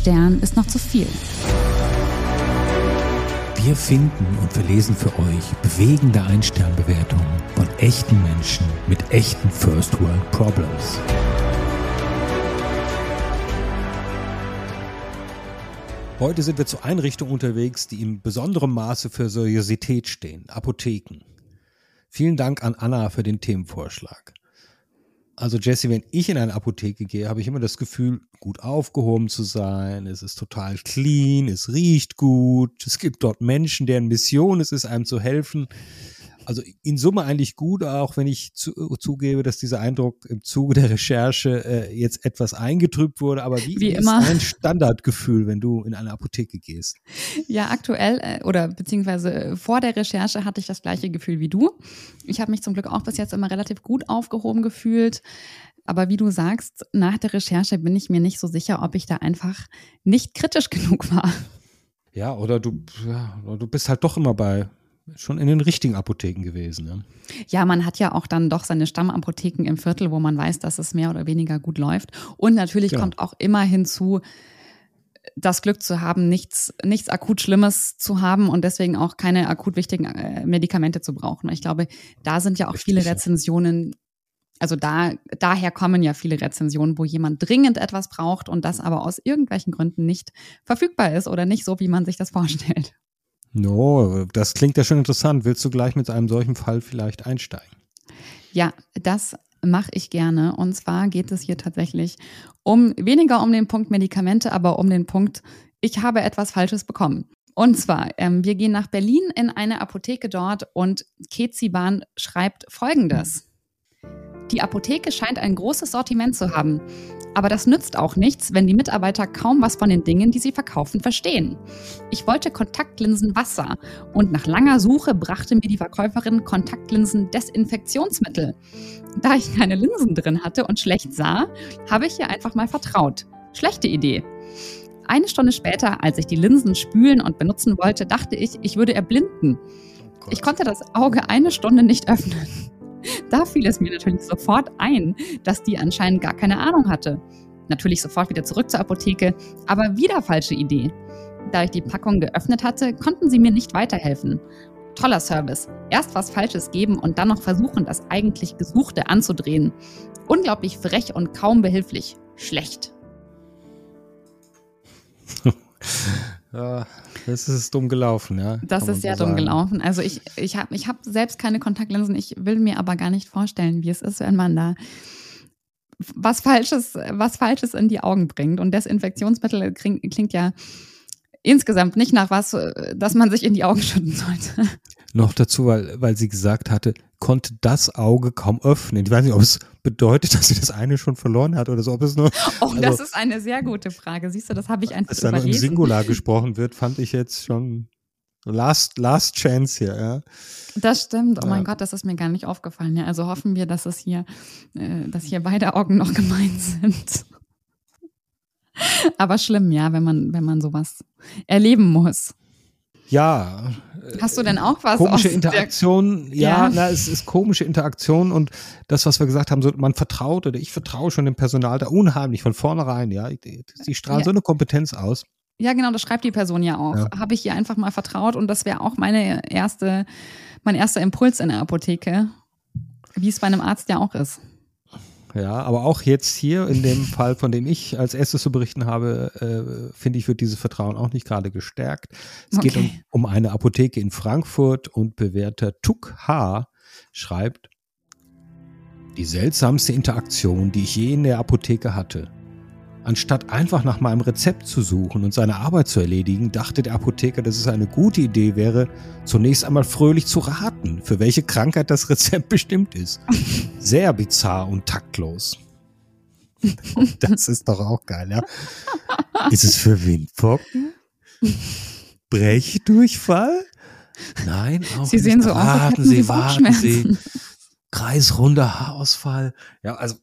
Stern ist noch zu viel. Wir finden und verlesen für euch bewegende Ein-Stern-Bewertungen von echten Menschen mit echten First World Problems. Heute sind wir zu Einrichtungen unterwegs, die in besonderem Maße für Seriosität stehen, Apotheken. Vielen Dank an Anna für den Themenvorschlag. Also Jesse, wenn ich in eine Apotheke gehe, habe ich immer das Gefühl, gut aufgehoben zu sein. Es ist total clean, es riecht gut. Es gibt dort Menschen, deren Mission es ist, einem zu helfen also in Summe eigentlich gut, auch wenn ich zu, zugebe, dass dieser Eindruck im Zuge der Recherche äh, jetzt etwas eingetrübt wurde. Aber wie, wie ist immer. dein Standardgefühl, wenn du in eine Apotheke gehst? Ja, aktuell äh, oder beziehungsweise äh, vor der Recherche hatte ich das gleiche Gefühl wie du. Ich habe mich zum Glück auch bis jetzt immer relativ gut aufgehoben gefühlt. Aber wie du sagst, nach der Recherche bin ich mir nicht so sicher, ob ich da einfach nicht kritisch genug war. Ja, oder du, ja, du bist halt doch immer bei schon in den richtigen Apotheken gewesen. Ne? Ja, man hat ja auch dann doch seine Stammapotheken im Viertel, wo man weiß, dass es mehr oder weniger gut läuft. Und natürlich ja. kommt auch immer hinzu, das Glück zu haben, nichts, nichts akut Schlimmes zu haben und deswegen auch keine akut wichtigen äh, Medikamente zu brauchen. Ich glaube, da sind ja auch Richtig, viele Rezensionen, also da, daher kommen ja viele Rezensionen, wo jemand dringend etwas braucht und das aber aus irgendwelchen Gründen nicht verfügbar ist oder nicht so, wie man sich das vorstellt. No, das klingt ja schon interessant. Willst du gleich mit einem solchen Fall vielleicht einsteigen? Ja, das mache ich gerne. Und zwar geht es hier tatsächlich um weniger um den Punkt Medikamente, aber um den Punkt, ich habe etwas Falsches bekommen. Und zwar, ähm, wir gehen nach Berlin in eine Apotheke dort und Keziban schreibt folgendes. Die Apotheke scheint ein großes Sortiment zu haben. Aber das nützt auch nichts, wenn die Mitarbeiter kaum was von den Dingen, die sie verkaufen, verstehen. Ich wollte Kontaktlinsen Wasser und nach langer Suche brachte mir die Verkäuferin Kontaktlinsen Desinfektionsmittel. Da ich keine Linsen drin hatte und schlecht sah, habe ich ihr einfach mal vertraut. Schlechte Idee. Eine Stunde später, als ich die Linsen spülen und benutzen wollte, dachte ich, ich würde erblinden. Oh ich konnte das Auge eine Stunde nicht öffnen. Da fiel es mir natürlich sofort ein, dass die anscheinend gar keine Ahnung hatte. Natürlich sofort wieder zurück zur Apotheke, aber wieder falsche Idee. Da ich die Packung geöffnet hatte, konnten sie mir nicht weiterhelfen. Toller Service. Erst was Falsches geben und dann noch versuchen, das eigentlich Gesuchte anzudrehen. Unglaublich frech und kaum behilflich. Schlecht. Ja, das ist dumm gelaufen, ja. Das ist sehr so dumm gelaufen. Also ich, ich habe ich hab selbst keine Kontaktlinsen. Ich will mir aber gar nicht vorstellen, wie es ist, wenn man da was Falsches, was Falsches in die Augen bringt. Und Desinfektionsmittel klingt, klingt ja insgesamt nicht nach was, dass man sich in die Augen schütten sollte. Noch dazu, weil, weil sie gesagt hatte, konnte das Auge kaum öffnen. Ich weiß nicht, ob es bedeutet, dass sie das eine schon verloren hat oder so, ob es nur. Oh, also, das ist eine sehr gute Frage. Siehst du, das habe ich einfach Dass da noch im Singular gesprochen wird, fand ich jetzt schon last, last chance hier, ja. Das stimmt. Oh ja. mein Gott, das ist mir gar nicht aufgefallen. Ja, also hoffen wir, dass es hier, äh, dass hier beide Augen noch gemeint sind. Aber schlimm, ja, wenn man, wenn man sowas erleben muss. Ja. Hast du denn auch was? Komische Interaktion, ja, ja, na, es ist komische Interaktion und das, was wir gesagt haben, so, man vertraut oder ich vertraue schon dem Personal da unheimlich von vornherein, ja. Die strahlen ja. so eine Kompetenz aus. Ja, genau, das schreibt die Person ja auch. Ja. Habe ich ihr einfach mal vertraut und das wäre auch meine erste, mein erster Impuls in der Apotheke, wie es bei einem Arzt ja auch ist. Ja, aber auch jetzt hier in dem Fall, von dem ich als erstes zu berichten habe, äh, finde ich, wird dieses Vertrauen auch nicht gerade gestärkt. Es okay. geht um, um eine Apotheke in Frankfurt und Bewerter Tuk H schreibt, die seltsamste Interaktion, die ich je in der Apotheke hatte. Anstatt einfach nach meinem Rezept zu suchen und seine Arbeit zu erledigen, dachte der Apotheker, dass es eine gute Idee wäre, zunächst einmal fröhlich zu raten, für welche Krankheit das Rezept bestimmt ist. Sehr bizarr und taktlos. das ist doch auch geil, ja. Ist es für Windpocken? Brechdurchfall? Nein, auch Sie nicht. sehen so warten aus, Sie, warten Sie. Kreisrunder Haarausfall. Ja, also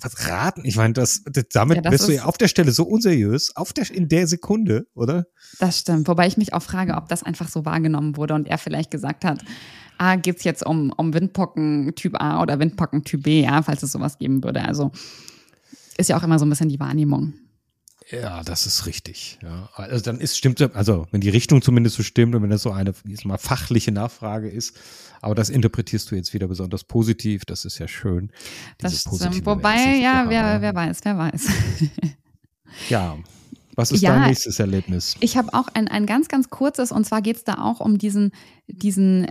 was raten? Ich meine, das, das damit ja, das bist du ja auf der Stelle so unseriös, auf der, in der Sekunde, oder? Das stimmt. Wobei ich mich auch frage, ob das einfach so wahrgenommen wurde und er vielleicht gesagt hat, ah, geht's jetzt um, um Windpocken Typ A oder Windpocken Typ B, ja, falls es sowas geben würde. Also ist ja auch immer so ein bisschen die Wahrnehmung. Ja, das ist richtig. Ja. Also dann ist stimmt, also wenn die Richtung zumindest so stimmt und wenn das so eine mal fachliche Nachfrage ist, aber das interpretierst du jetzt wieder besonders positiv. Das ist ja schön. Das stimmt. Wobei, ja, wer, wer weiß, wer weiß. ja. Was ist ja, dein nächstes Erlebnis? Ich habe auch ein, ein ganz, ganz kurzes, und zwar geht es da auch um diesen, diesen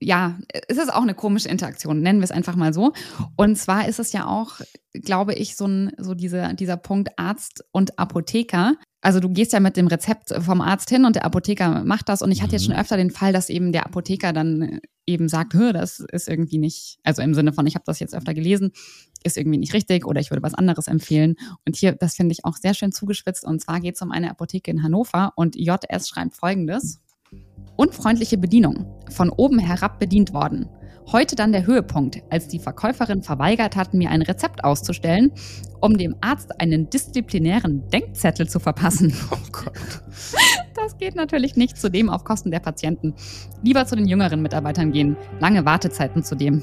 ja, es ist auch eine komische Interaktion, nennen wir es einfach mal so. Und zwar ist es ja auch, glaube ich, so, ein, so diese, dieser Punkt Arzt und Apotheker. Also du gehst ja mit dem Rezept vom Arzt hin und der Apotheker macht das. Und ich hatte jetzt schon mhm. öfter den Fall, dass eben der Apotheker dann eben sagt, das ist irgendwie nicht, also im Sinne von, ich habe das jetzt öfter gelesen, ist irgendwie nicht richtig oder ich würde was anderes empfehlen. Und hier, das finde ich auch sehr schön zugespitzt. Und zwar geht es um eine Apotheke in Hannover und JS schreibt folgendes. Unfreundliche Bedienung. Von oben herab bedient worden. Heute dann der Höhepunkt, als die Verkäuferin verweigert hat, mir ein Rezept auszustellen, um dem Arzt einen disziplinären Denkzettel zu verpassen. Oh Gott. Das geht natürlich nicht zudem auf Kosten der Patienten. Lieber zu den jüngeren Mitarbeitern gehen. Lange Wartezeiten zudem.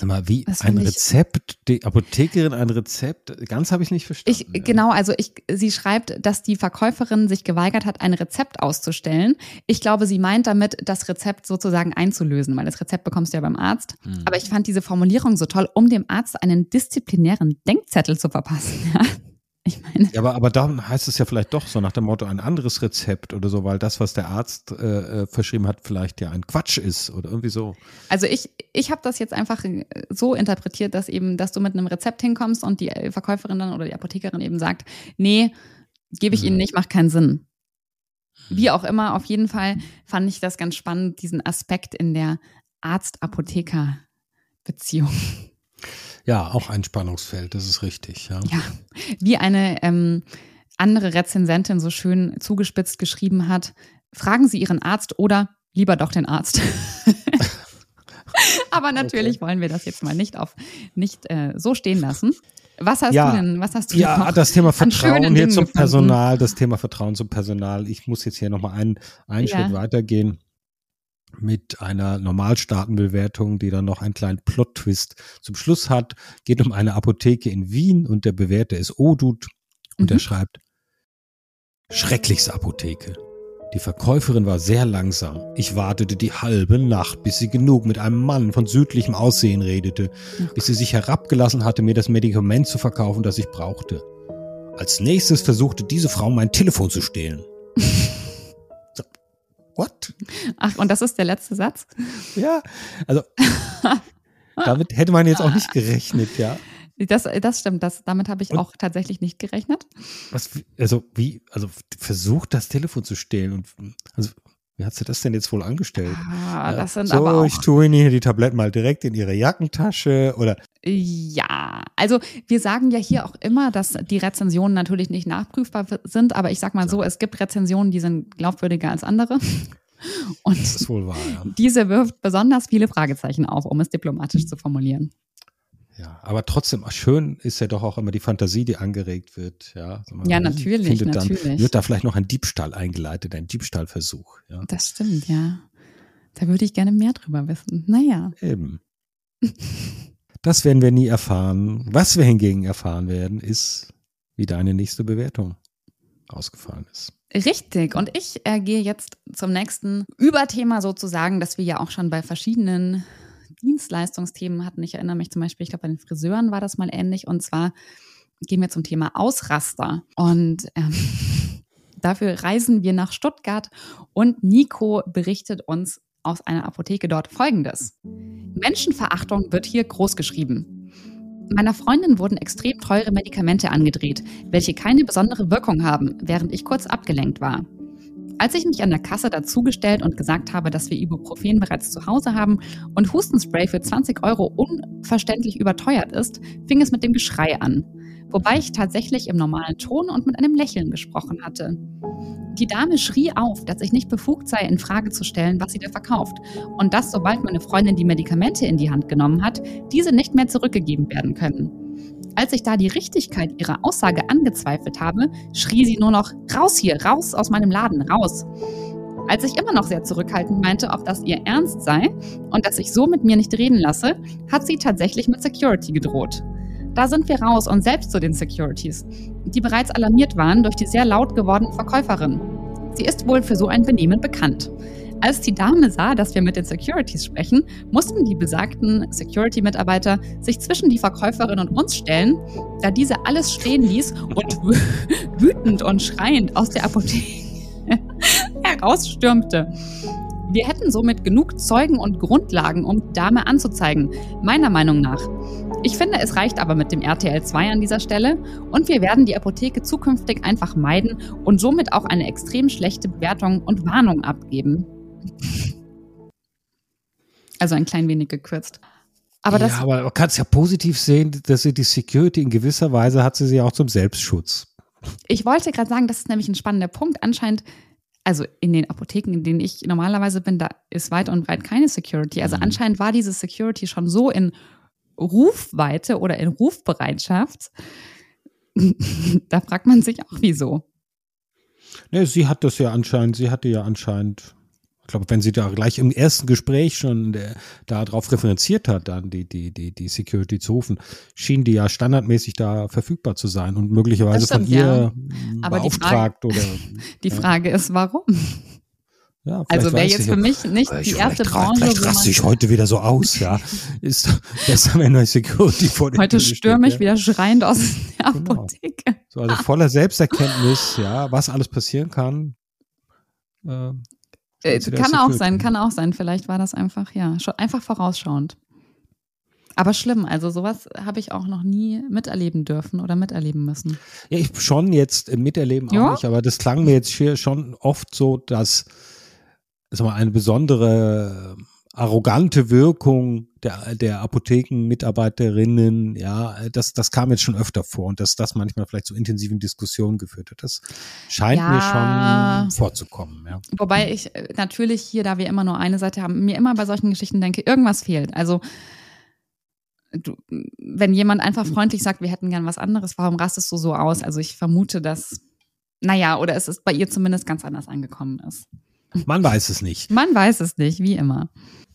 Sag mal, wie das ein Rezept, die Apothekerin ein Rezept, ganz habe ich nicht verstanden. Ich. Genau, also ich, sie schreibt, dass die Verkäuferin sich geweigert hat, ein Rezept auszustellen. Ich glaube, sie meint damit, das Rezept sozusagen einzulösen, weil das Rezept bekommst du ja beim Arzt. Mhm. Aber ich fand diese Formulierung so toll, um dem Arzt einen disziplinären Denkzettel zu verpassen. Ja. Ich meine. Ja, aber, aber dann heißt es ja vielleicht doch so nach dem Motto ein anderes Rezept oder so, weil das, was der Arzt äh, äh verschrieben hat, vielleicht ja ein Quatsch ist oder irgendwie so. Also ich, ich habe das jetzt einfach äh, so interpretiert, dass eben, dass du mit einem Rezept hinkommst und die äh, Verkäuferin dann oder die Apothekerin eben sagt, nee, gebe ich Ihnen mhm. nicht, macht keinen Sinn. Wie auch immer, auf jeden Fall fand ich das ganz spannend, diesen Aspekt in der Arzt-Apotheker-Beziehung. Ja, auch ein Spannungsfeld, das ist richtig. Ja, ja. wie eine ähm, andere Rezensentin so schön zugespitzt geschrieben hat, fragen Sie Ihren Arzt oder lieber doch den Arzt. Aber natürlich okay. wollen wir das jetzt mal nicht auf nicht äh, so stehen lassen. Was hast ja, du denn? Was hast du ja, noch das Thema Vertrauen hier zum Personal, das Thema Vertrauen zum Personal. Ich muss jetzt hier nochmal einen, einen ja. Schritt weitergehen mit einer Normalstartenbewertung, die dann noch einen kleinen Plot-Twist zum Schluss hat. Geht um eine Apotheke in Wien und der Bewerter ist Odut und mhm. er schreibt, schrecklichste Apotheke. Die Verkäuferin war sehr langsam. Ich wartete die halbe Nacht, bis sie genug mit einem Mann von südlichem Aussehen redete, bis sie sich herabgelassen hatte, mir das Medikament zu verkaufen, das ich brauchte. Als nächstes versuchte diese Frau mein Telefon zu stehlen. What? Ach, und das ist der letzte Satz? Ja, also damit hätte man jetzt auch nicht gerechnet, ja. Das, das stimmt, das, damit habe ich und, auch tatsächlich nicht gerechnet. Was, also wie, also versucht das Telefon zu stehlen und also wie hat sie das denn jetzt wohl angestellt? Ah, das sind so, aber auch, ich tue Ihnen hier die Tabletten mal direkt in Ihre Jackentasche oder. Ja, also wir sagen ja hier auch immer, dass die Rezensionen natürlich nicht nachprüfbar sind, aber ich sag mal so, es gibt Rezensionen, die sind glaubwürdiger als andere. Und das ist wohl wahr, ja. diese wirft besonders viele Fragezeichen auf, um es diplomatisch zu formulieren. Ja, aber trotzdem, schön ist ja doch auch immer die Fantasie, die angeregt wird. Ja, ja natürlich, findet natürlich. Dann, wird da vielleicht noch ein Diebstahl eingeleitet, ein Diebstahlversuch. Ja. Das stimmt, ja. Da würde ich gerne mehr drüber wissen. Naja. Eben. das werden wir nie erfahren. Was wir hingegen erfahren werden, ist, wie deine nächste Bewertung ausgefallen ist. Richtig. Und ich äh, gehe jetzt zum nächsten Überthema sozusagen, das wir ja auch schon bei verschiedenen Dienstleistungsthemen hatten. Ich erinnere mich zum Beispiel, ich glaube, bei den Friseuren war das mal ähnlich. Und zwar gehen wir zum Thema Ausraster. Und ähm, dafür reisen wir nach Stuttgart und Nico berichtet uns aus einer Apotheke dort Folgendes. Menschenverachtung wird hier großgeschrieben. Meiner Freundin wurden extrem teure Medikamente angedreht, welche keine besondere Wirkung haben, während ich kurz abgelenkt war. Als ich mich an der Kasse dazugestellt und gesagt habe, dass wir Ibuprofen bereits zu Hause haben und Hustenspray für 20 Euro unverständlich überteuert ist, fing es mit dem Geschrei an. Wobei ich tatsächlich im normalen Ton und mit einem Lächeln gesprochen hatte. Die Dame schrie auf, dass ich nicht befugt sei, in Frage zu stellen, was sie da verkauft. Und dass, sobald meine Freundin die Medikamente in die Hand genommen hat, diese nicht mehr zurückgegeben werden können. Als ich da die Richtigkeit ihrer Aussage angezweifelt habe, schrie sie nur noch, raus hier, raus aus meinem Laden, raus. Als ich immer noch sehr zurückhaltend meinte, ob das ihr Ernst sei und dass ich so mit mir nicht reden lasse, hat sie tatsächlich mit Security gedroht. Da sind wir raus und selbst zu den Securities, die bereits alarmiert waren durch die sehr laut gewordene Verkäuferin. Sie ist wohl für so ein Benehmen bekannt. Als die Dame sah, dass wir mit den Securities sprechen, mussten die besagten Security-Mitarbeiter sich zwischen die Verkäuferin und uns stellen, da diese alles stehen ließ und wütend und schreiend aus der Apotheke herausstürmte. Wir hätten somit genug Zeugen und Grundlagen, um die Dame anzuzeigen, meiner Meinung nach. Ich finde, es reicht aber mit dem RTL 2 an dieser Stelle und wir werden die Apotheke zukünftig einfach meiden und somit auch eine extrem schlechte Bewertung und Warnung abgeben. Also ein klein wenig gekürzt. Aber das, ja, aber man kann es ja positiv sehen, dass sie die Security in gewisser Weise hat sie sie auch zum Selbstschutz. Ich wollte gerade sagen, das ist nämlich ein spannender Punkt. Anscheinend, also in den Apotheken, in denen ich normalerweise bin, da ist weit und breit keine Security. Also mhm. anscheinend war diese Security schon so in Rufweite oder in Rufbereitschaft. da fragt man sich auch, wieso. Ne, sie hat das ja anscheinend, sie hatte ja anscheinend glaube, wenn sie da gleich im ersten Gespräch schon der, darauf referenziert hat, dann die, die, die, die Security zu rufen, schien die ja standardmäßig da verfügbar zu sein und möglicherweise stimmt, von ihr ja. Aber beauftragt die Frage, oder. Die Frage ist, warum? Ja, also wäre jetzt für mich nicht die erste Branche. Vielleicht raste ich heute wieder so aus, ja. Ist besser, wenn eine Security vor Heute stürme ich ja. wieder schreiend aus der genau. Apotheke. So, also voller Selbsterkenntnis, ja, was alles passieren kann. Äh, äh, kann auch sein, kann auch sein. Vielleicht war das einfach, ja, schon einfach vorausschauend. Aber schlimm, also sowas habe ich auch noch nie miterleben dürfen oder miterleben müssen. Ja, ich schon jetzt miterleben auch ja? nicht, aber das klang mir jetzt hier schon oft so, dass sag mal, eine besondere arrogante Wirkung der, der Apothekenmitarbeiterinnen, ja, das, das kam jetzt schon öfter vor und dass das manchmal vielleicht zu intensiven Diskussionen geführt hat. Das scheint ja, mir schon vorzukommen, ja. Wobei ich äh, natürlich hier, da wir immer nur eine Seite haben, mir immer bei solchen Geschichten denke, irgendwas fehlt. Also, du, wenn jemand einfach freundlich sagt, wir hätten gern was anderes, warum rastest du so aus? Also, ich vermute, dass, naja, oder es ist bei ihr zumindest ganz anders angekommen ist. Man weiß es nicht. Man weiß es nicht, wie immer.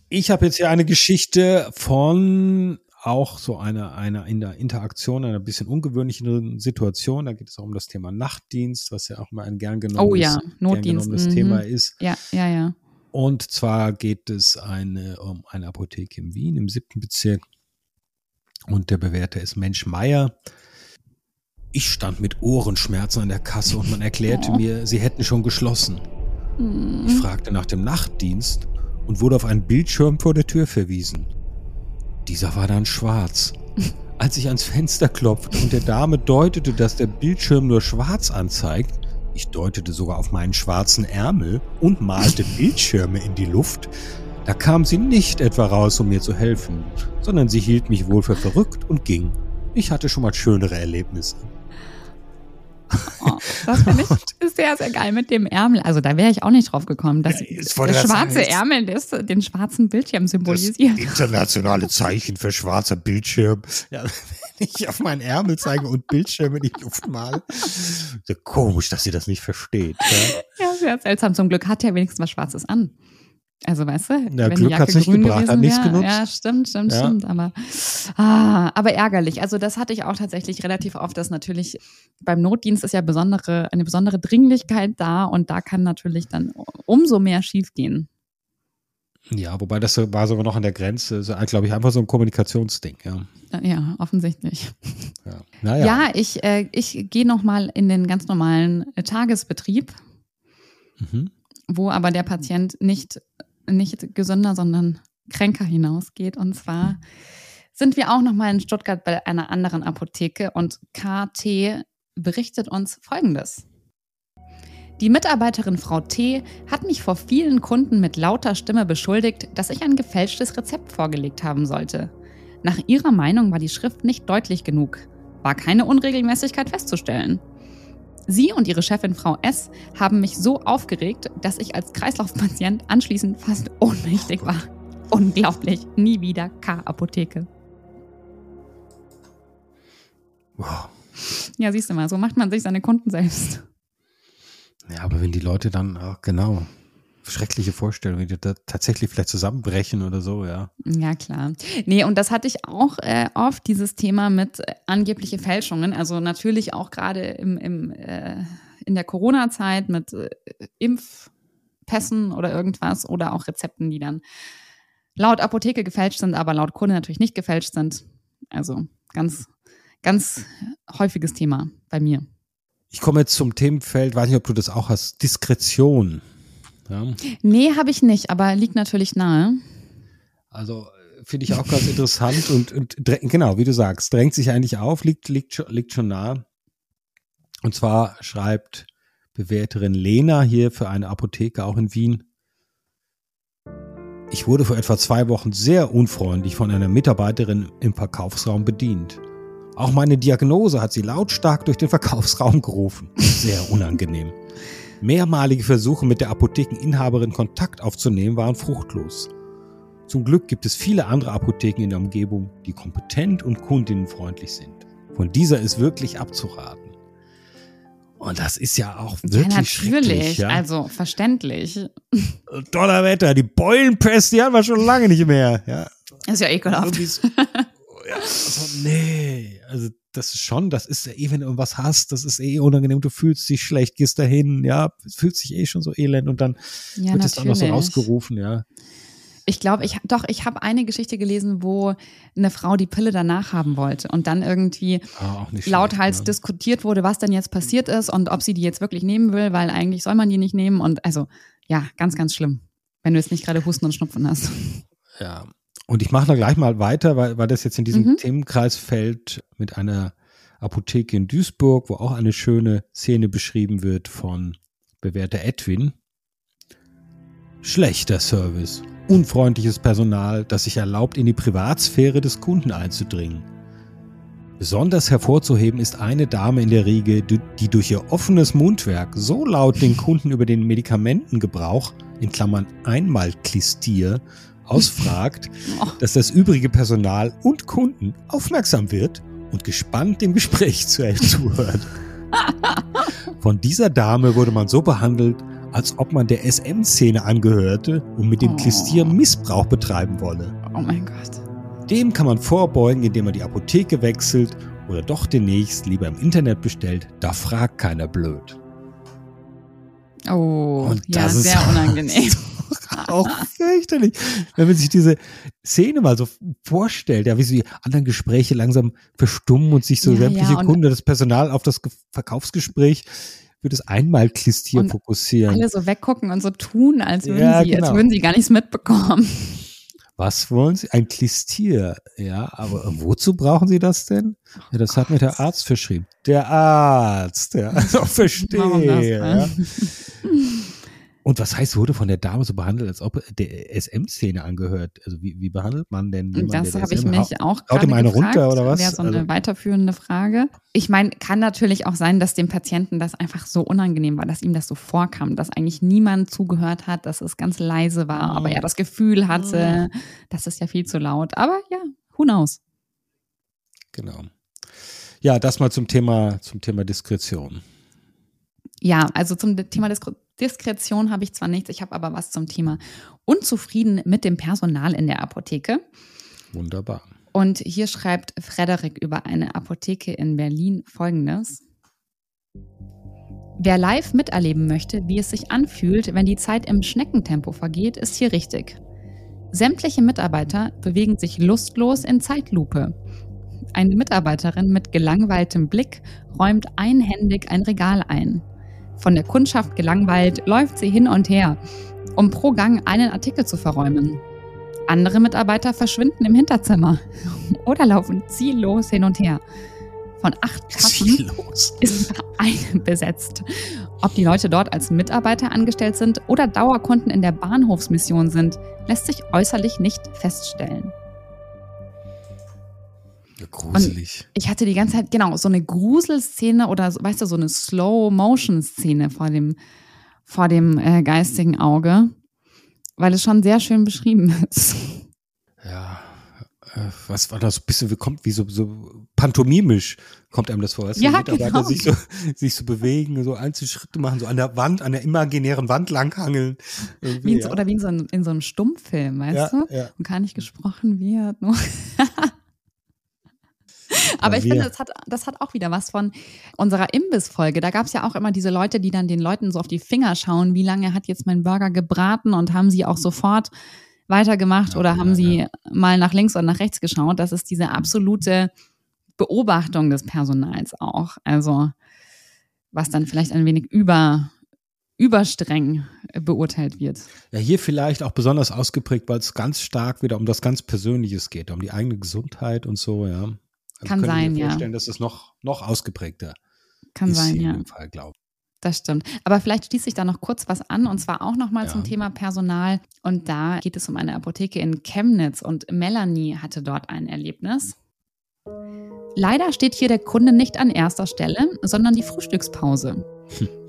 Ich habe jetzt hier eine Geschichte von auch so einer eine in der Interaktion einer bisschen ungewöhnlichen Situation. Da geht es auch um das Thema Nachtdienst, was ja auch mal ein gern genommenes, oh ja, Notdienst. Mhm. Thema ist. Ja, ja, ja. Und zwar geht es eine, um eine Apotheke in Wien im siebten Bezirk. Und der Bewerter ist Mensch Meier. Ich stand mit Ohrenschmerzen an der Kasse und man erklärte oh. mir, sie hätten schon geschlossen. Mhm. Ich fragte nach dem Nachtdienst und wurde auf einen Bildschirm vor der Tür verwiesen. Dieser war dann schwarz. Als ich ans Fenster klopfte und der Dame deutete, dass der Bildschirm nur schwarz anzeigt, ich deutete sogar auf meinen schwarzen Ärmel und malte Bildschirme in die Luft, da kam sie nicht etwa raus, um mir zu helfen, sondern sie hielt mich wohl für verrückt und ging. Ich hatte schon mal schönere Erlebnisse. Oh, das finde ich sehr, sehr geil mit dem Ärmel. Also da wäre ich auch nicht drauf gekommen, dass ja, der schwarze heißt, Ärmel des, den schwarzen Bildschirm symbolisiert. Das internationale Zeichen für schwarzer Bildschirm. Ja, wenn ich auf meinen Ärmel zeige und Bildschirme in die Luft mal. So komisch, dass sie das nicht versteht. Ja, ja sehr seltsam. Zum Glück hat er wenigstens was Schwarzes an. Also weißt du, ja, wenn Glück die Jacke grün nicht gebracht, hat nichts genutzt. Ja, stimmt, stimmt, ja. stimmt. Aber, ah, aber ärgerlich. Also das hatte ich auch tatsächlich relativ oft, dass natürlich beim Notdienst ist ja besondere, eine besondere Dringlichkeit da und da kann natürlich dann umso mehr schiefgehen. Ja, wobei das war sogar noch an der Grenze, so, glaube ich, einfach so ein Kommunikationsding, ja. Ja, offensichtlich. Ja, naja. ja ich, äh, ich gehe nochmal in den ganz normalen äh, Tagesbetrieb, mhm. wo aber der Patient nicht nicht gesünder, sondern kränker hinausgeht. Und zwar sind wir auch nochmal in Stuttgart bei einer anderen Apotheke und KT berichtet uns Folgendes. Die Mitarbeiterin Frau T hat mich vor vielen Kunden mit lauter Stimme beschuldigt, dass ich ein gefälschtes Rezept vorgelegt haben sollte. Nach ihrer Meinung war die Schrift nicht deutlich genug, war keine Unregelmäßigkeit festzustellen. Sie und ihre Chefin Frau S. haben mich so aufgeregt, dass ich als Kreislaufpatient anschließend fast ohnmächtig war. Unglaublich. Nie wieder K-Apotheke. Wow. Ja, siehst du mal, so macht man sich seine Kunden selbst. Ja, aber wenn die Leute dann auch, genau. Schreckliche Vorstellung, wie die da tatsächlich vielleicht zusammenbrechen oder so, ja. Ja, klar. Nee, und das hatte ich auch äh, oft, dieses Thema mit äh, angebliche Fälschungen. Also natürlich auch gerade im, im, äh, in der Corona-Zeit mit äh, Impfpässen oder irgendwas oder auch Rezepten, die dann laut Apotheke gefälscht sind, aber laut Kunde natürlich nicht gefälscht sind. Also ganz, ganz häufiges Thema bei mir. Ich komme jetzt zum Themenfeld, weiß nicht, ob du das auch hast, Diskretion. Ja. Nee, habe ich nicht, aber liegt natürlich nahe. Also finde ich auch ganz interessant und, und genau, wie du sagst, drängt sich eigentlich auf, liegt, liegt, liegt schon nah. Und zwar schreibt Bewerterin Lena hier für eine Apotheke auch in Wien. Ich wurde vor etwa zwei Wochen sehr unfreundlich von einer Mitarbeiterin im Verkaufsraum bedient. Auch meine Diagnose hat sie lautstark durch den Verkaufsraum gerufen. Sehr unangenehm. Mehrmalige Versuche mit der Apothekeninhaberin Kontakt aufzunehmen waren fruchtlos. Zum Glück gibt es viele andere Apotheken in der Umgebung, die kompetent und kundinnenfreundlich sind. Von dieser ist wirklich abzuraten. Und das ist ja auch wirklich ja, natürlich. Ja? Also verständlich. Donnerwetter, die Beulenpest, die haben wir schon lange nicht mehr. Ja. Ist ja ekelhaft. ja, also, nee, also das ist schon, das ist ja eh, wenn du irgendwas hast, das ist eh unangenehm, du fühlst dich schlecht, gehst dahin, ja, fühlst dich eh schon so elend und dann ja, wird es dann noch so rausgerufen, ja. Ich glaube, ich doch, ich habe eine Geschichte gelesen, wo eine Frau die Pille danach haben wollte und dann irgendwie oh, lauthals ja. diskutiert wurde, was denn jetzt passiert ist und ob sie die jetzt wirklich nehmen will, weil eigentlich soll man die nicht nehmen und also ja, ganz, ganz schlimm, wenn du jetzt nicht gerade Husten und Schnupfen hast. Ja, und ich mache da gleich mal weiter, weil, weil das jetzt in diesem mhm. Themenkreis fällt mit einer Apotheke in Duisburg, wo auch eine schöne Szene beschrieben wird von bewährter Edwin. Schlechter Service, unfreundliches Personal, das sich erlaubt, in die Privatsphäre des Kunden einzudringen. Besonders hervorzuheben ist eine Dame in der Riege, die durch ihr offenes Mundwerk so laut den Kunden über den Medikamentengebrauch, in Klammern Einmalklistier, ausfragt, oh. dass das übrige Personal und Kunden aufmerksam wird und gespannt dem Gespräch zuhört. Von dieser Dame wurde man so behandelt, als ob man der SM-Szene angehörte und mit dem oh. Klistier Missbrauch betreiben wolle. Oh mein Gott. Dem kann man vorbeugen, indem man die Apotheke wechselt oder doch demnächst lieber im Internet bestellt. Da fragt keiner blöd. Oh, und ja, sehr unangenehm. auch fürchterlich. Wenn man sich diese Szene mal so vorstellt, ja, wie so die anderen Gespräche langsam verstummen und sich so ja, sämtliche ja, Kunden, das Personal auf das Verkaufsgespräch wird es einmal Klistier fokussieren. Alle so weggucken und so tun, als würden, ja, sie, genau. als würden sie gar nichts mitbekommen. Was wollen Sie? Ein Klistier. Ja, aber wozu brauchen Sie das denn? Ja, das oh hat mir der Arzt verschrieben. Der Arzt, ja. Also verstehe. Ja. Und was heißt, wurde von der Dame so behandelt, als ob der SM-Szene angehört? Also wie, wie behandelt man denn jemanden, Das habe ich mich auch gerade gefragt. runter oder was? Wäre so eine also, weiterführende Frage. Ich meine, kann natürlich auch sein, dass dem Patienten das einfach so unangenehm war, dass ihm das so vorkam, dass eigentlich niemand zugehört hat, dass es ganz leise war, oh. aber er das Gefühl hatte, oh. das ist ja viel zu laut. Aber ja, who knows? Genau. Ja, das mal zum Thema, zum Thema Diskretion. Ja, also zum Thema Diskretion Diskretion habe ich zwar nichts, ich habe aber was zum Thema unzufrieden mit dem Personal in der Apotheke. Wunderbar. Und hier schreibt Frederik über eine Apotheke in Berlin folgendes. Wer live miterleben möchte, wie es sich anfühlt, wenn die Zeit im Schneckentempo vergeht, ist hier richtig. Sämtliche Mitarbeiter bewegen sich lustlos in Zeitlupe. Eine Mitarbeiterin mit gelangweiltem Blick räumt einhändig ein Regal ein. Von der Kundschaft gelangweilt läuft sie hin und her, um pro Gang einen Artikel zu verräumen. Andere Mitarbeiter verschwinden im Hinterzimmer oder laufen ziellos hin und her. Von acht Kassen ziellos. ist eine besetzt. Ob die Leute dort als Mitarbeiter angestellt sind oder Dauerkunden in der Bahnhofsmission sind, lässt sich äußerlich nicht feststellen. Gruselig. Und ich hatte die ganze Zeit, genau, so eine Gruselszene oder, weißt du, so eine Slow-Motion-Szene vor dem, vor dem äh, geistigen Auge, weil es schon sehr schön beschrieben ist. Ja, äh, was war das? Bisschen, wie kommt, wie so, so pantomimisch kommt einem das vor, dass ja, die Mitarbeiter genau. sich, so, sich so bewegen, so einzelne Schritte machen, so an der Wand, an der imaginären Wand langhangeln. Wie in, ja. Oder wie in so, einem, in so einem Stummfilm, weißt ja, du? Ja. Und gar nicht gesprochen wird. Nur Aber ich finde, das hat, das hat auch wieder was von unserer Imbiss-Folge. Da gab es ja auch immer diese Leute, die dann den Leuten so auf die Finger schauen, wie lange hat jetzt mein Burger gebraten und haben sie auch sofort weitergemacht ja, oder haben ja, sie ja. mal nach links oder nach rechts geschaut. Das ist diese absolute Beobachtung des Personals auch. Also was dann vielleicht ein wenig über, überstreng beurteilt wird. Ja, hier vielleicht auch besonders ausgeprägt, weil es ganz stark wieder um das ganz Persönliches geht, um die eigene Gesundheit und so, ja. Also Kann sein, ich mir vorstellen, ja. dass es noch, noch ausgeprägter Kann ist sein, hier ja. in dem Fall, glaube ich. Das stimmt. Aber vielleicht schließe ich da noch kurz was an und zwar auch nochmal Ja. zum Thema Personal. Und da geht es um eine Apotheke in Chemnitz und Melanie hatte dort ein Erlebnis. Leider steht hier der Kunde nicht an erster Stelle, sondern die Frühstückspause. Hm.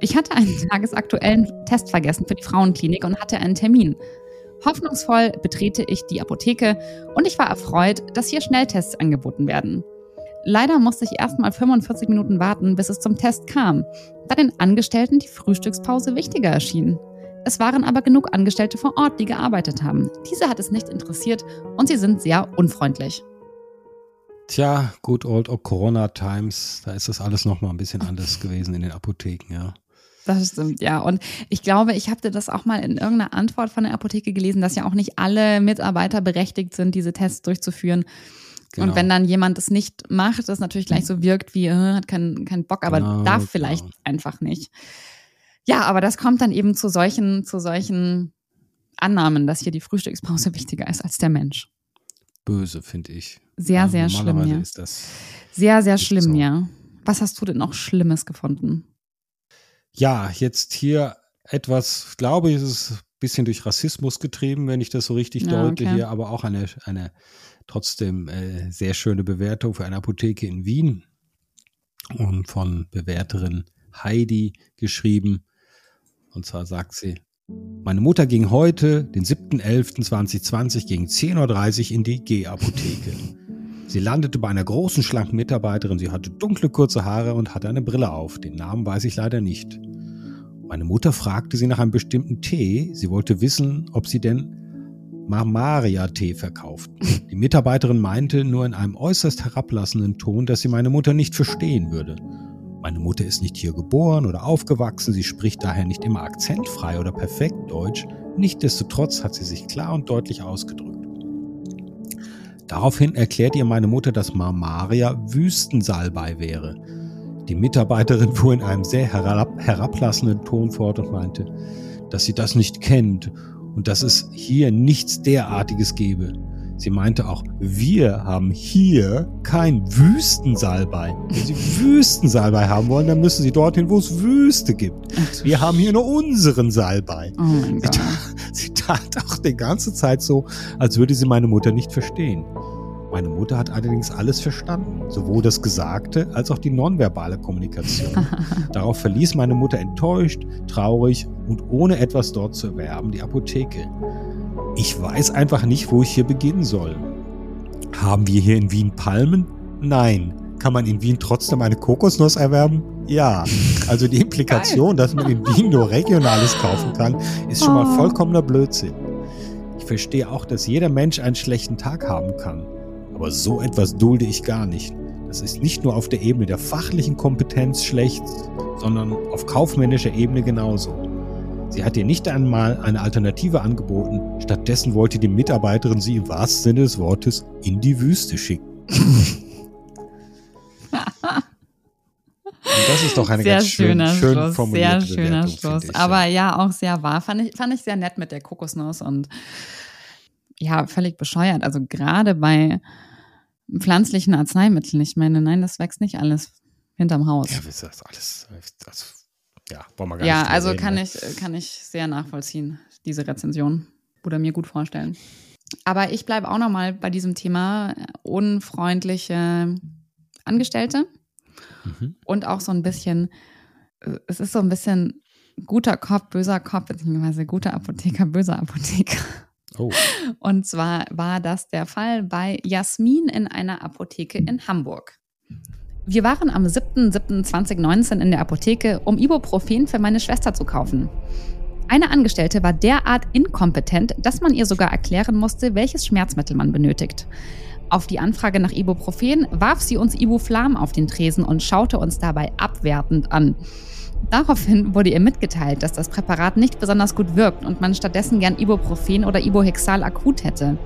Ich hatte einen tagesaktuellen Test vergessen für die Frauenklinik und hatte einen Termin. Hoffnungsvoll betrete ich die Apotheke und ich war erfreut, dass hier Schnelltests angeboten werden. Leider musste ich erst mal 45 Minuten warten, bis es zum Test kam, da den Angestellten die Frühstückspause wichtiger erschien. Es waren aber genug Angestellte vor Ort, die gearbeitet haben. Diese hat es nicht interessiert und sie sind sehr unfreundlich. Tja, good old Corona Times, da ist das alles noch mal ein bisschen anders gewesen in den Apotheken, ja. Das stimmt, ja. Und ich glaube, ich habe das auch mal in irgendeiner Antwort von der Apotheke gelesen, dass ja auch nicht alle Mitarbeiter berechtigt sind, diese Tests durchzuführen. Genau. Und wenn dann jemand es nicht macht, das natürlich gleich so wirkt wie, äh, hat keinen keinen Bock, aber Genau, darf genau. vielleicht einfach nicht. Ja, aber das kommt dann eben zu solchen, zu solchen Annahmen, dass hier die Frühstückspause wichtiger ist als der Mensch. Böse, finde ich. Sehr, Ja, sehr schlimm, ja. ist das. Sehr, sehr schlimm, so. ja. Was hast du denn noch Schlimmes gefunden? Ja, jetzt hier etwas, glaube ich, ist es ein bisschen durch Rassismus getrieben, wenn ich das so richtig Ja, deute okay. hier, aber auch eine, eine trotzdem äh, sehr schöne Bewertung für eine Apotheke in Wien und von Bewerterin Heidi geschrieben. Und zwar sagt sie, meine Mutter ging heute, den 7.11.2020, gegen 10.30 Uhr in die G-Apotheke. Sie landete bei einer großen, schlanken Mitarbeiterin. Sie hatte dunkle, kurze Haare und hatte eine Brille auf. Den Namen weiß ich leider nicht. Meine Mutter fragte sie nach einem bestimmten Tee. Sie wollte wissen, ob sie denn Marmaria-Tee verkauft. Die Mitarbeiterin meinte nur in einem äußerst herablassenden Ton, dass sie meine Mutter nicht verstehen würde. Meine Mutter ist nicht hier geboren oder aufgewachsen, sie spricht daher nicht immer akzentfrei oder perfekt Deutsch. Nichtsdestotrotz hat sie sich klar und deutlich ausgedrückt. Daraufhin erklärt ihr meine Mutter, dass Marmaria Wüstensalbei wäre. Die Mitarbeiterin fuhr in einem sehr herab, herablassenden Ton fort und meinte, dass sie das nicht kennt und dass es hier nichts derartiges gebe. Sie meinte auch, wir haben hier kein Wüstensalbei. Wenn Sie Wüstensalbei haben wollen, dann müssen Sie dorthin, wo es Wüste gibt. Wir haben hier nur unseren Salbei. Oh Sie sie tat auch die ganze Zeit so, als würde sie meine Mutter nicht verstehen. Meine Mutter hat allerdings alles verstanden, sowohl das Gesagte als auch die nonverbale Kommunikation. Darauf verließ meine Mutter enttäuscht, traurig und ohne etwas dort zu erwerben die Apotheke. Ich weiß einfach nicht, wo ich hier beginnen soll. Haben wir hier in Wien Palmen? Nein. Kann man in Wien trotzdem eine Kokosnuss erwerben? Ja. Also die Implikation, dass man in Wien nur Regionales kaufen kann, ist schon mal vollkommener Blödsinn. Ich verstehe auch, dass jeder Mensch einen schlechten Tag haben kann. Aber so etwas dulde ich gar nicht. Das ist nicht nur auf der Ebene der fachlichen Kompetenz schlecht, sondern auf kaufmännischer Ebene genauso. Sie hat ihr nicht einmal eine Alternative angeboten, stattdessen wollte die Mitarbeiterin sie im wahrsten Sinne des Wortes in die Wüste schicken. das ist doch eine sehr ganz schön, schön Schluss, formulierte sehr schöner Bewertung, Schluss. ich, Aber ja. ja, auch sehr wahr. Fand ich, fand ich sehr nett mit der Kokosnuss und ja, völlig bescheuert. Also gerade bei pflanzlichen Arzneimitteln. Ich meine, nein, das wächst nicht alles hinterm Haus. Ja, das ist alles, das, ja, wollen wir gar Ja, nicht drüber also reden, kann ne? ich, kann ich sehr nachvollziehen, diese Rezension. Oder mir gut vorstellen. Aber ich bleibe auch nochmal bei diesem Thema äh, unfreundliche Angestellte Mhm. und auch so ein bisschen, äh, es ist so ein bisschen guter Kopf, böser Kopf, beziehungsweise guter Apotheker, böser Apotheker. Oh. Und zwar war das der Fall bei Jasmin in einer Apotheke in Hamburg. Wir waren am 7.7.2019 in der Apotheke, um Ibuprofen für meine Schwester zu kaufen. Eine Angestellte war derart inkompetent, dass man ihr sogar erklären musste, welches Schmerzmittel man benötigt. Auf die Anfrage nach Ibuprofen warf sie uns Ibuflam auf den Tresen und schaute uns dabei abwertend an. Daraufhin wurde ihr mitgeteilt, dass das Präparat nicht besonders gut wirkt und man stattdessen gern Ibuprofen oder Ibohexal akut hätte.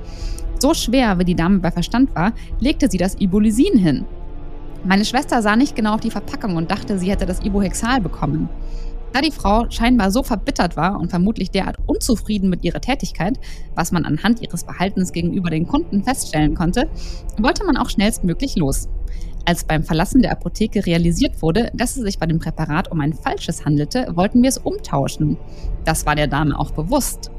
So schwer, wie die Dame bei Verstand war, legte sie das Ibolysin hin. Meine Schwester sah nicht genau auf die Verpackung und dachte, sie hätte das Ibohexal bekommen. Da die Frau scheinbar so verbittert war und vermutlich derart unzufrieden mit ihrer Tätigkeit, was man anhand ihres Verhaltens gegenüber den Kunden feststellen konnte, wollte man auch schnellstmöglich los. Als beim Verlassen der Apotheke realisiert wurde, dass es sich bei dem Präparat um ein falsches handelte, wollten wir es umtauschen. Das war der Dame auch bewusst.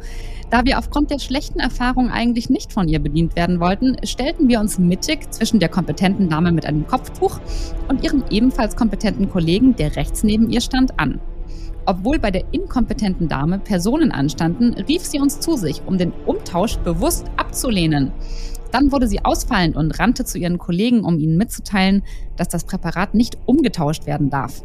Da wir aufgrund der schlechten Erfahrung eigentlich nicht von ihr bedient werden wollten, stellten wir uns mittig zwischen der kompetenten Dame mit einem Kopftuch und ihrem ebenfalls kompetenten Kollegen, der rechts neben ihr stand, an. Obwohl bei der inkompetenten Dame Personen anstanden, rief sie uns zu sich, um den Umtausch bewusst abzulehnen. Dann wurde sie ausfallend und rannte zu ihren Kollegen, um ihnen mitzuteilen, dass das Präparat nicht umgetauscht werden darf.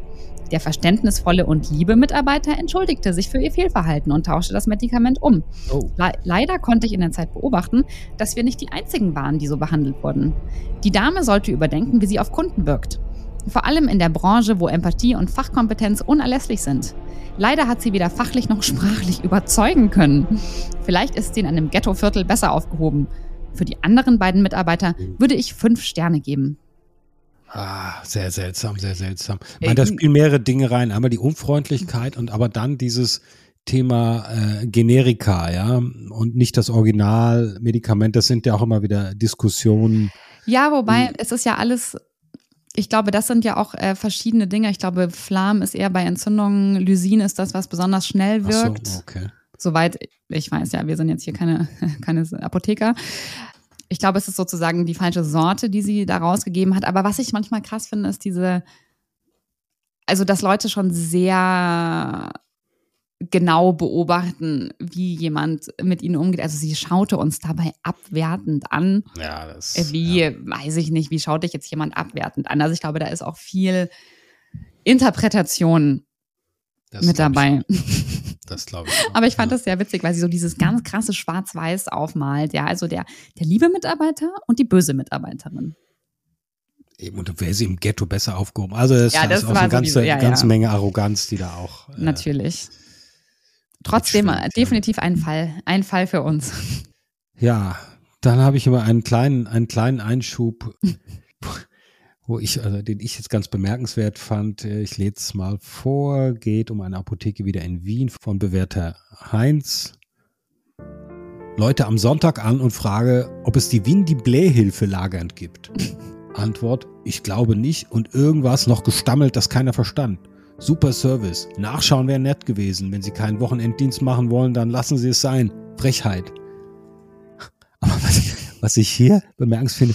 Der verständnisvolle und liebe Mitarbeiter entschuldigte sich für ihr Fehlverhalten und tauschte das Medikament um. Oh. Le leider konnte ich in der Zeit beobachten, dass wir nicht die einzigen waren, die so behandelt wurden. Die Dame sollte überdenken, wie sie auf Kunden wirkt. Vor allem in der Branche, wo Empathie und Fachkompetenz unerlässlich sind. Leider hat sie weder fachlich noch sprachlich überzeugen können. Vielleicht ist sie in einem Ghettoviertel besser aufgehoben. Für die anderen beiden Mitarbeiter würde ich fünf Sterne geben. Ah, sehr seltsam, sehr seltsam. Ich meine, da spielen mehrere Dinge rein. Einmal die Unfreundlichkeit und aber dann dieses Thema äh, Generika, ja, und nicht das Originalmedikament. Das sind ja auch immer wieder Diskussionen. Ja, wobei es ist ja alles ich glaube, das sind ja auch äh, verschiedene Dinge. Ich glaube, Flam ist eher bei Entzündungen, Lysin ist das, was besonders schnell wirkt. So, okay. Soweit ich weiß, ja, wir sind jetzt hier keine, keine Apotheker. Ich glaube, es ist sozusagen die falsche Sorte, die sie da rausgegeben hat. Aber was ich manchmal krass finde, ist diese, also dass Leute schon sehr genau beobachten, wie jemand mit ihnen umgeht. Also sie schaute uns dabei abwertend an. Ja, das. Äh, wie, ja. weiß ich nicht, wie schaut dich jetzt jemand abwertend an? Also ich glaube, da ist auch viel Interpretation das mit dabei. Das glaube ich. Auch. Aber ich fand ja. das sehr witzig, weil sie so dieses ganz krasse Schwarz-Weiß aufmalt. Ja, also der, der liebe Mitarbeiter und die böse Mitarbeiterin. Eben, und wäre sie im Ghetto besser aufgehoben. Also es ja, ist auch eine ganze, so ja, ganze Menge Arroganz, die da auch. Äh, Trotzdem definitiv ein Fall, ein Fall für uns. Ja, dann habe ich aber einen kleinen, einen kleinen Einschub, wo ich, also den ich jetzt ganz bemerkenswert fand. Ich lese es mal vor. Geht um eine Apotheke wieder in Wien von Bewerter Heinz. Leute am Sonntag an und frage, ob es die Windy Blähhilfe lagernd gibt. Antwort, ich glaube nicht und irgendwas noch gestammelt, das keiner verstand. Super Service. Nachschauen wäre nett gewesen. Wenn Sie keinen Wochenenddienst machen wollen, dann lassen Sie es sein. Frechheit. Aber was, was ich hier bemerkenswert finde,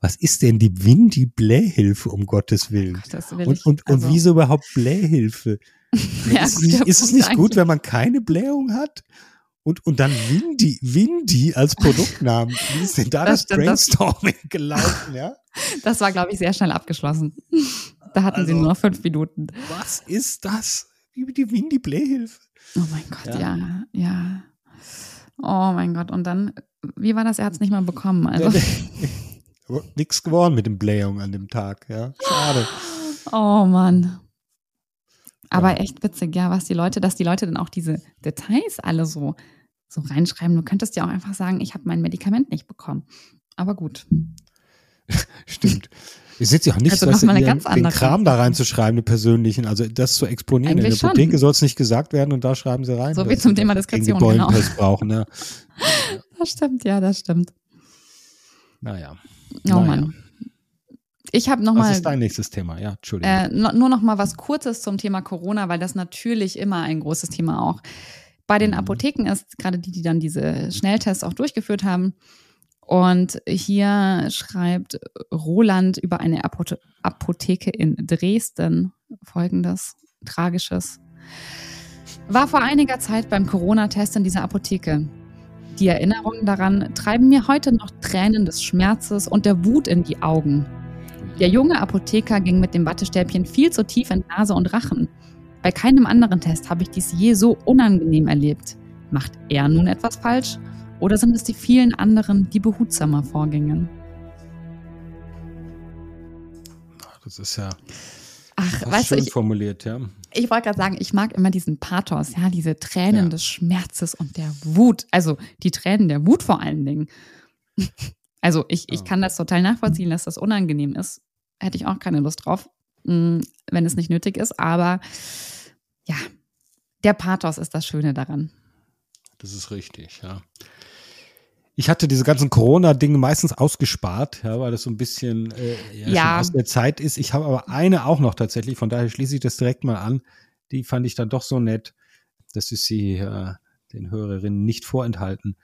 was ist denn die Windy Blähhilfe, um Gottes Willen? Ach, und, und, also. und wieso überhaupt Blähhilfe? ja, ist, ist es nicht gut, wenn man keine Blähung hat? Und, und dann Windy, Windy als Produktnamen. Wie ist denn da das, das Brainstorming das, gelaufen, ja? Das war, glaube ich, sehr schnell abgeschlossen. Da hatten also, sie nur noch fünf Minuten. Was ist das? Wie die Windy Blähhilfe. Oh mein Gott, ja. ja, ja. Oh mein Gott. Und dann, wie war das? Er hat es nicht mal bekommen. Also. Nichts geworden mit dem Blähung an dem Tag, ja. Schade. Oh Mann. Aber echt witzig, ja, was die Leute, dass die Leute dann auch diese Details alle so, so reinschreiben. Du könntest ja auch einfach sagen, ich habe mein Medikament nicht bekommen. Aber gut. Stimmt. Es ist ja auch nicht also so, den, den Kram da reinzuschreiben, den persönlichen, also das zu exponieren. Eigentlich In der Apotheke soll es nicht gesagt werden und da schreiben sie rein. So wie zum Thema Diskretion, genau. brauchen, ja. Das stimmt, ja, das stimmt. Naja. Oh naja. Mann. Ich habe noch was mal. ist dein nächstes Thema? Ja, Entschuldigung. Äh, nur noch mal was Kurzes zum Thema Corona, weil das natürlich immer ein großes Thema auch bei den mhm. Apotheken ist, gerade die, die dann diese Schnelltests auch durchgeführt haben. Und hier schreibt Roland über eine Apotheke in Dresden folgendes Tragisches. War vor einiger Zeit beim Corona-Test in dieser Apotheke. Die Erinnerungen daran treiben mir heute noch Tränen des Schmerzes und der Wut in die Augen. Der junge Apotheker ging mit dem Wattestäbchen viel zu tief in Nase und Rachen. Bei keinem anderen Test habe ich dies je so unangenehm erlebt. Macht er nun etwas falsch? Oder sind es die vielen anderen, die behutsamer vorgingen? Das ist ja Ach, weißt schön du, ich, formuliert, ja. ich wollte gerade sagen, ich mag immer diesen Pathos, ja, diese Tränen Ja. des Schmerzes und der Wut. Also die Tränen der Wut vor allen Dingen. Also ich, ich kann das total nachvollziehen, dass das unangenehm ist. Hätte ich auch keine Lust drauf, mh, wenn es nicht nötig ist. Aber ja, der Pathos ist das Schöne daran. Das ist richtig, ja. Ich hatte diese ganzen Corona-Dinge meistens ausgespart, ja, weil das so ein bisschen äh, ja, Ja. aus der Zeit ist. Ich habe aber eine auch noch tatsächlich, von daher schließe ich das direkt mal an. Die fand ich dann doch so nett, dass ich sie äh, den Hörerinnen nicht vorenthalten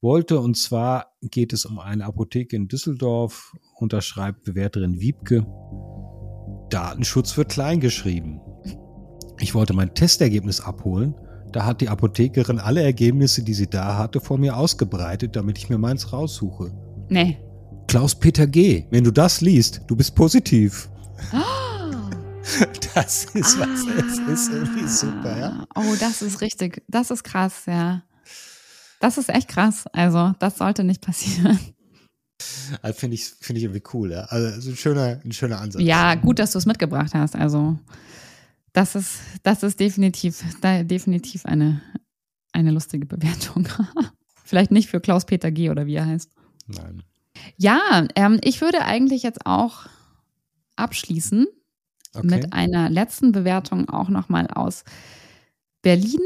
wollte. Und zwar geht es um eine Apotheke in Düsseldorf, unterschreibt Bewerterin Wiebke. Datenschutz wird klein geschrieben. Ich wollte mein Testergebnis abholen. Da hat die Apothekerin alle Ergebnisse, die sie da hatte, vor mir ausgebreitet, damit ich mir meins raussuche. Nee. Klaus-Peter G., wenn du das liest, du bist positiv. Das ist was, es ist irgendwie super, ja. Oh, das ist richtig. Das ist krass, ja. Das ist echt krass. Also, das sollte nicht passieren. Also Finde ich, finde ich irgendwie cool, ja. Also, ein schöner, ein schöner Ansatz. Ja, gut, dass du es mitgebracht hast. Also, das ist, das ist definitiv, da, definitiv eine, eine lustige Bewertung. Vielleicht nicht für Klaus-Peter G. oder wie er heißt. Nein. Ja, ähm, ich würde eigentlich jetzt auch abschließen Okay. mit einer letzten Bewertung auch nochmal aus Berlin,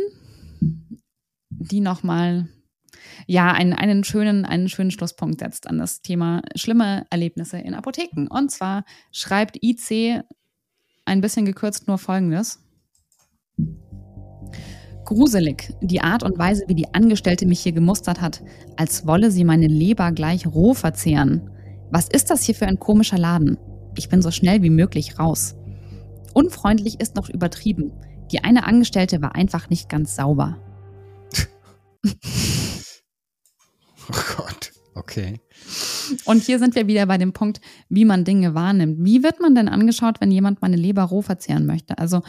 die nochmal ja, einen, einen, schönen, einen schönen Schlusspunkt setzt an das Thema schlimme Erlebnisse in Apotheken. Und zwar schreibt IC ein bisschen gekürzt nur Folgendes. Gruselig, die Art und Weise, wie die Angestellte mich hier gemustert hat, als wolle sie meine Leber gleich roh verzehren. Was ist das hier für ein komischer Laden? Ich bin so schnell wie möglich raus. Unfreundlich ist noch übertrieben. Die eine Angestellte war einfach nicht ganz sauber. Oh Gott. Okay. Und hier sind wir wieder bei dem Punkt, wie man Dinge wahrnimmt. Wie wird man denn angeschaut, wenn jemand meine Leber roh verzehren möchte? Also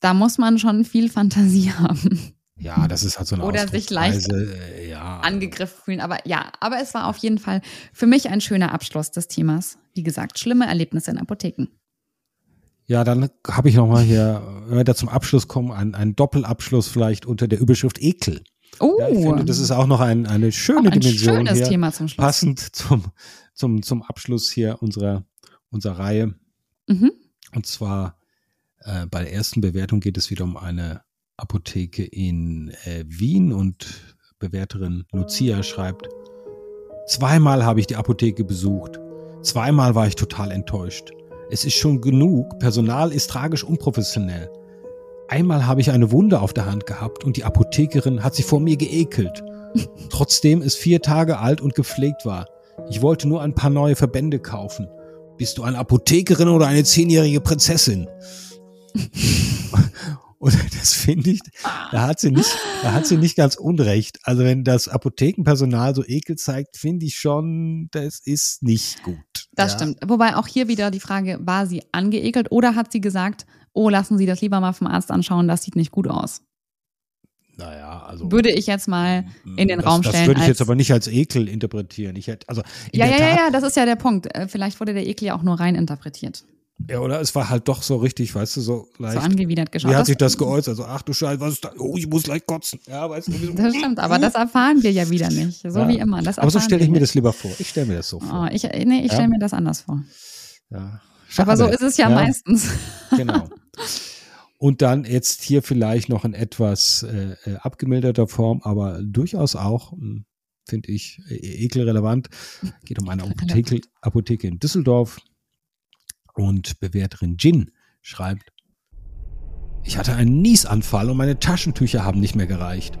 da muss man schon viel Fantasie haben. Ja, das ist halt so eine Oder sich leicht äh, ja. angegriffen fühlen. Aber ja, aber es war auf jeden Fall für mich ein schöner Abschluss des Themas. Wie gesagt, schlimme Erlebnisse in Apotheken. Ja, dann habe ich noch mal hier, wenn wir da zum Abschluss kommen, einen, einen Doppelabschluss vielleicht unter der Überschrift Ekel. Oh, Ja, ich finde, das ist auch noch ein, eine schöne ein Dimension schönes hier, Thema zum Schluss. passend zum, zum, zum Abschluss hier unserer, unserer Reihe. Mhm. Und zwar äh, bei der ersten Bewertung geht es wieder um eine Apotheke in äh, Wien und Bewerterin Lucia schreibt, zweimal habe ich die Apotheke besucht. Zweimal war ich total enttäuscht. Es ist schon genug, Personal ist tragisch unprofessionell. Einmal habe ich eine Wunde auf der Hand gehabt und die Apothekerin hat sich vor mir geekelt. Trotzdem es vier Tage alt und gepflegt war. Ich wollte nur ein paar neue Verbände kaufen. Bist du eine Apothekerin oder eine zehnjährige Prinzessin? Und das finde ich, da hat sie nicht, da hat sie nicht ganz unrecht. Also wenn das Apothekenpersonal so Ekel zeigt, finde ich schon, das ist nicht gut. Das ja. stimmt. Wobei auch hier wieder die Frage, war sie angeekelt oder hat sie gesagt, oh, lassen Sie das lieber mal vom Arzt anschauen, das sieht nicht gut aus. Naja, also. Würde ich jetzt mal in den das, Raum Das stellen würde ich als- jetzt aber nicht als Ekel interpretieren. Ich hätte, also ja, ja, Tat, ja, das ist ja der Punkt. Äh, Vielleicht wurde der Ekel ja auch nur rein interpretiert. Ja, oder es war halt doch so richtig, weißt du, so So leicht. angewidert geschaut. Wie hat sich das geäußert? Also, ach du Scheiße, was ist da? Oh, ich muss gleich kotzen. Ja, weißt du, wie so- Das stimmt, aber das erfahren wir ja wieder nicht. So Ja. wie immer. Das aber so stelle ich mir das lieber vor. Ich stelle mir das so vor. Oh, ich, nee, ich Ja. stelle mir das anders vor. Ja. Aber so ist es ja, meistens. Genau. Und dann jetzt hier vielleicht noch in etwas äh, äh, abgemilderter Form, aber durchaus auch, mh, finde ich, äh, ekelrelevant. Geht um eine Apotheke, Apotheke in Düsseldorf. Und Bewerterin Jin schreibt, ich hatte einen Niesanfall und meine Taschentücher haben nicht mehr gereicht.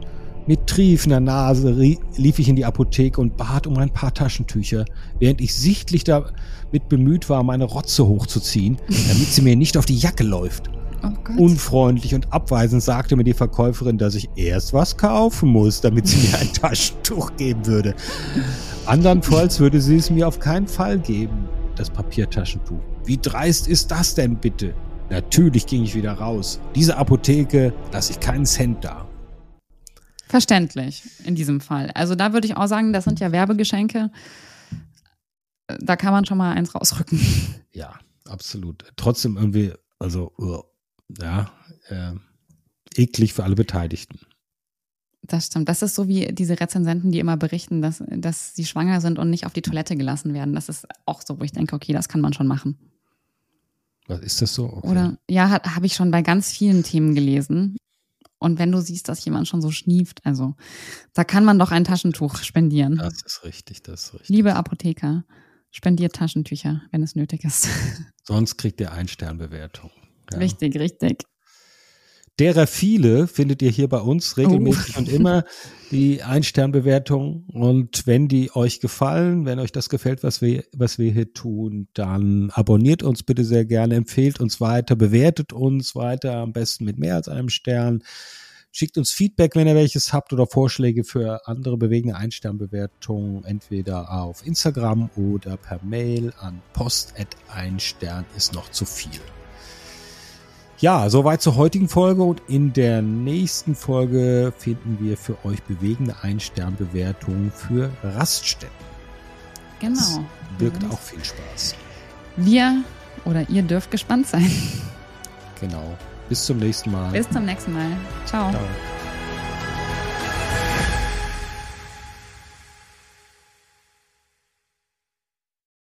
Mit triefender Nase lief ich in die Apotheke und bat um ein paar Taschentücher, während ich sichtlich damit bemüht war, meine Rotze hochzuziehen, damit sie mir nicht auf die Jacke läuft. Oh Unfreundlich und abweisend sagte mir die Verkäuferin, dass ich erst was kaufen muss, damit sie mir ein Taschentuch geben würde. Andernfalls würde sie es mir auf keinen Fall geben, das Papiertaschentuch. Wie dreist ist das denn bitte? Natürlich ging ich wieder raus. Diese Apotheke lasse ich keinen Cent da. Verständlich in diesem Fall. Also da würde ich auch sagen, das sind ja Werbegeschenke. Da kann man schon mal eins rausrücken. Ja, absolut. Trotzdem irgendwie, also ja, äh, eklig für alle Beteiligten. Das stimmt. Das ist so wie diese Rezensenten, die immer berichten, dass, dass sie schwanger sind und nicht auf die Toilette gelassen werden. Das ist auch so, wo ich denke, okay, das kann man schon machen. Ist das so? Okay. Oder ja, habe ich schon bei ganz vielen Themen gelesen. Und wenn du siehst, dass jemand schon so schnieft, also da kann man doch ein Taschentuch spendieren. Das ist richtig, das ist richtig. Liebe Apotheker, spendiert Taschentücher, wenn es nötig ist. Sonst kriegt ihr Ein-Stern-Bewertung. Ja. Richtig, richtig. Derer viele findet ihr hier bei uns regelmäßig oh. und immer die Ein-Stern-Bewertung. Und wenn die euch gefallen, wenn euch das gefällt, was wir, was wir hier tun, dann abonniert uns bitte sehr gerne, empfehlt uns weiter, bewertet uns weiter, am besten mit mehr als einem Stern. Schickt uns Feedback, wenn ihr welches habt oder Vorschläge für andere bewegende Einsternbewertungen, entweder auf Instagram oder per Mail an post.einstern ist noch zu viel. Ja, soweit zur heutigen Folge und in der nächsten Folge finden wir für euch bewegende Ein-Stern-Bewertungen für Raststätten. Genau. Das birgt auch viel Spaß. Wir oder ihr dürft gespannt sein. Genau. Bis zum nächsten Mal. Bis zum nächsten Mal. Ciao. Ciao.